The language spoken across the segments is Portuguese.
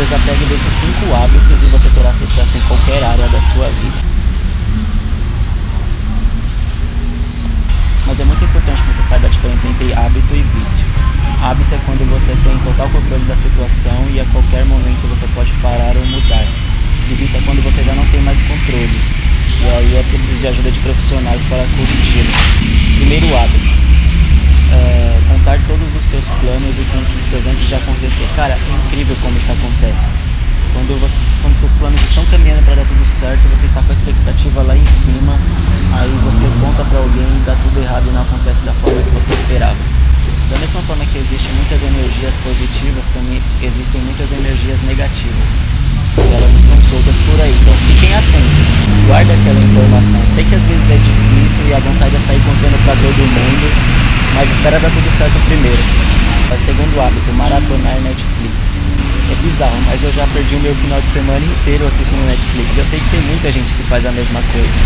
Desapegue desses cinco hábitos e você terá sucesso em qualquer área da sua vida. Mas é muito importante que você saiba a diferença entre hábito e vício. Hábito é quando você tem total controle da situação e a qualquer momento você pode parar ou mudar. E vício é quando você já não tem mais controle. E aí é preciso de ajuda de profissionais para corrigi-lo. Primeiro hábito. É, contar todos os seus planos conquistas antes de acontecer. Cara, é incrível como isso acontece. Quando, você, quando seus planos estão caminhando para dar tudo certo, você está com a expectativa lá em cima, aí você conta para alguém e dá tudo errado e não acontece da forma que você esperava. Da mesma forma que existem muitas energias positivas, também existem muitas energias negativas. E elas estão soltas por aí, então fiquem atentos. Guarde aquela informação. Sei que às vezes é difícil e a vontade é sair contando para todo mundo, mas espera dar tudo certo primeiro. O segundo hábito, maratonar Netflix. É bizarro, mas eu já perdi o meu final de semana inteiro assistindo Netflix. Eu sei que tem muita gente que faz a mesma coisa.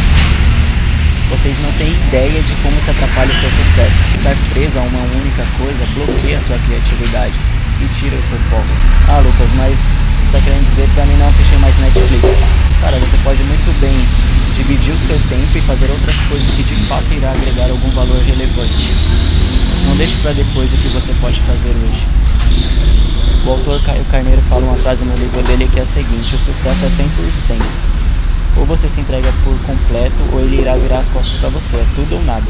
Vocês não têm ideia de como isso atrapalha o seu sucesso. Ficar preso a uma única coisa bloqueia a sua criatividade e tira o seu foco. Ah, Lucas, mas você está querendo dizer para mim não assistir mais Netflix? Cara, você pode muito bem dividir o seu tempo e fazer outras coisas que de fato irá agregar algum valor relevante. Deixe para depois o que você pode fazer hoje. O autor Caio Carneiro fala uma frase no livro dele que é a seguinte: o sucesso é 100%. Ou você se entrega por completo, ou ele irá virar as costas para você. É tudo ou nada.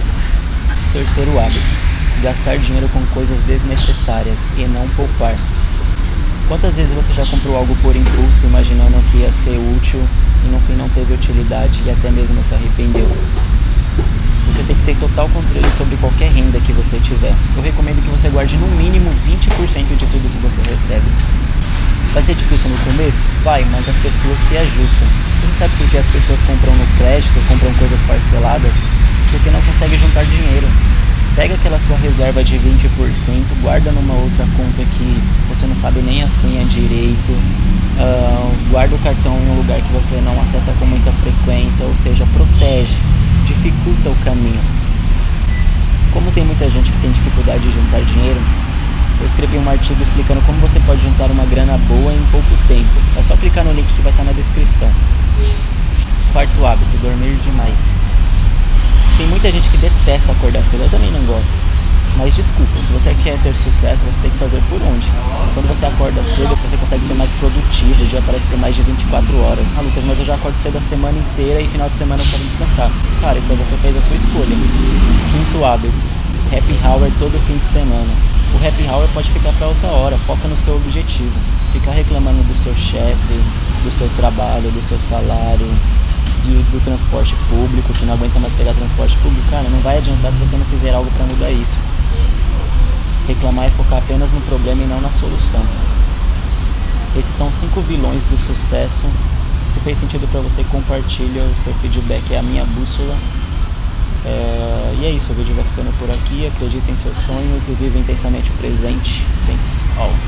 Terceiro hábito: gastar dinheiro com coisas desnecessárias e não poupar. Quantas vezes você já comprou algo por impulso, imaginando que ia ser útil e no fim não teve utilidade e até mesmo se arrependeu? Total controle sobre qualquer renda que você tiver. Eu recomendo que você guarde no mínimo 20% de tudo que você recebe. Vai ser difícil no começo? Vai, mas as pessoas se ajustam. Você sabe por que as pessoas compram no crédito, compram coisas parceladas? Porque não conseguem juntar dinheiro. Pega aquela sua reserva de 20%, guarda numa outra conta que você não sabe nem a senha direito, uh, guarda o cartão em um lugar que você não acessa com muita frequência, ou seja, protege, dificulta o caminho. Muita gente que tem dificuldade de juntar dinheiro, eu escrevi um artigo explicando como você pode juntar uma grana boa em pouco tempo. É só clicar no link que vai estar na descrição. Quarto hábito, dormir demais. Tem muita gente que detesta acordar cedo, eu também não gosto. Mas desculpa, se você quer ter sucesso, você tem que fazer por onde? Quando você acorda cedo, você consegue ser mais produtivo, dia parece ter mais de 24 horas. Ah, Lucas, mas eu já acordo cedo a semana inteira e final de semana eu quero descansar. Cara, então você fez a sua escolha. Quinto hábito, happy hour todo fim de semana. O happy hour pode ficar para outra hora, foca no seu objetivo. Ficar reclamando do seu chefe, do seu trabalho, do seu salário, do, do transporte público, que não aguenta mais pegar transporte público, cara, não vai adiantar se você não fizer algo para mudar isso. Reclamar é focar apenas no problema e não na solução. Esses são cinco vilões do sucesso. Se fez sentido para você, compartilha o seu feedback, é a minha bússola. É, e é isso, o vídeo vai ficando por aqui. Acredite em seus sonhos e viva intensamente o presente. Thanks all.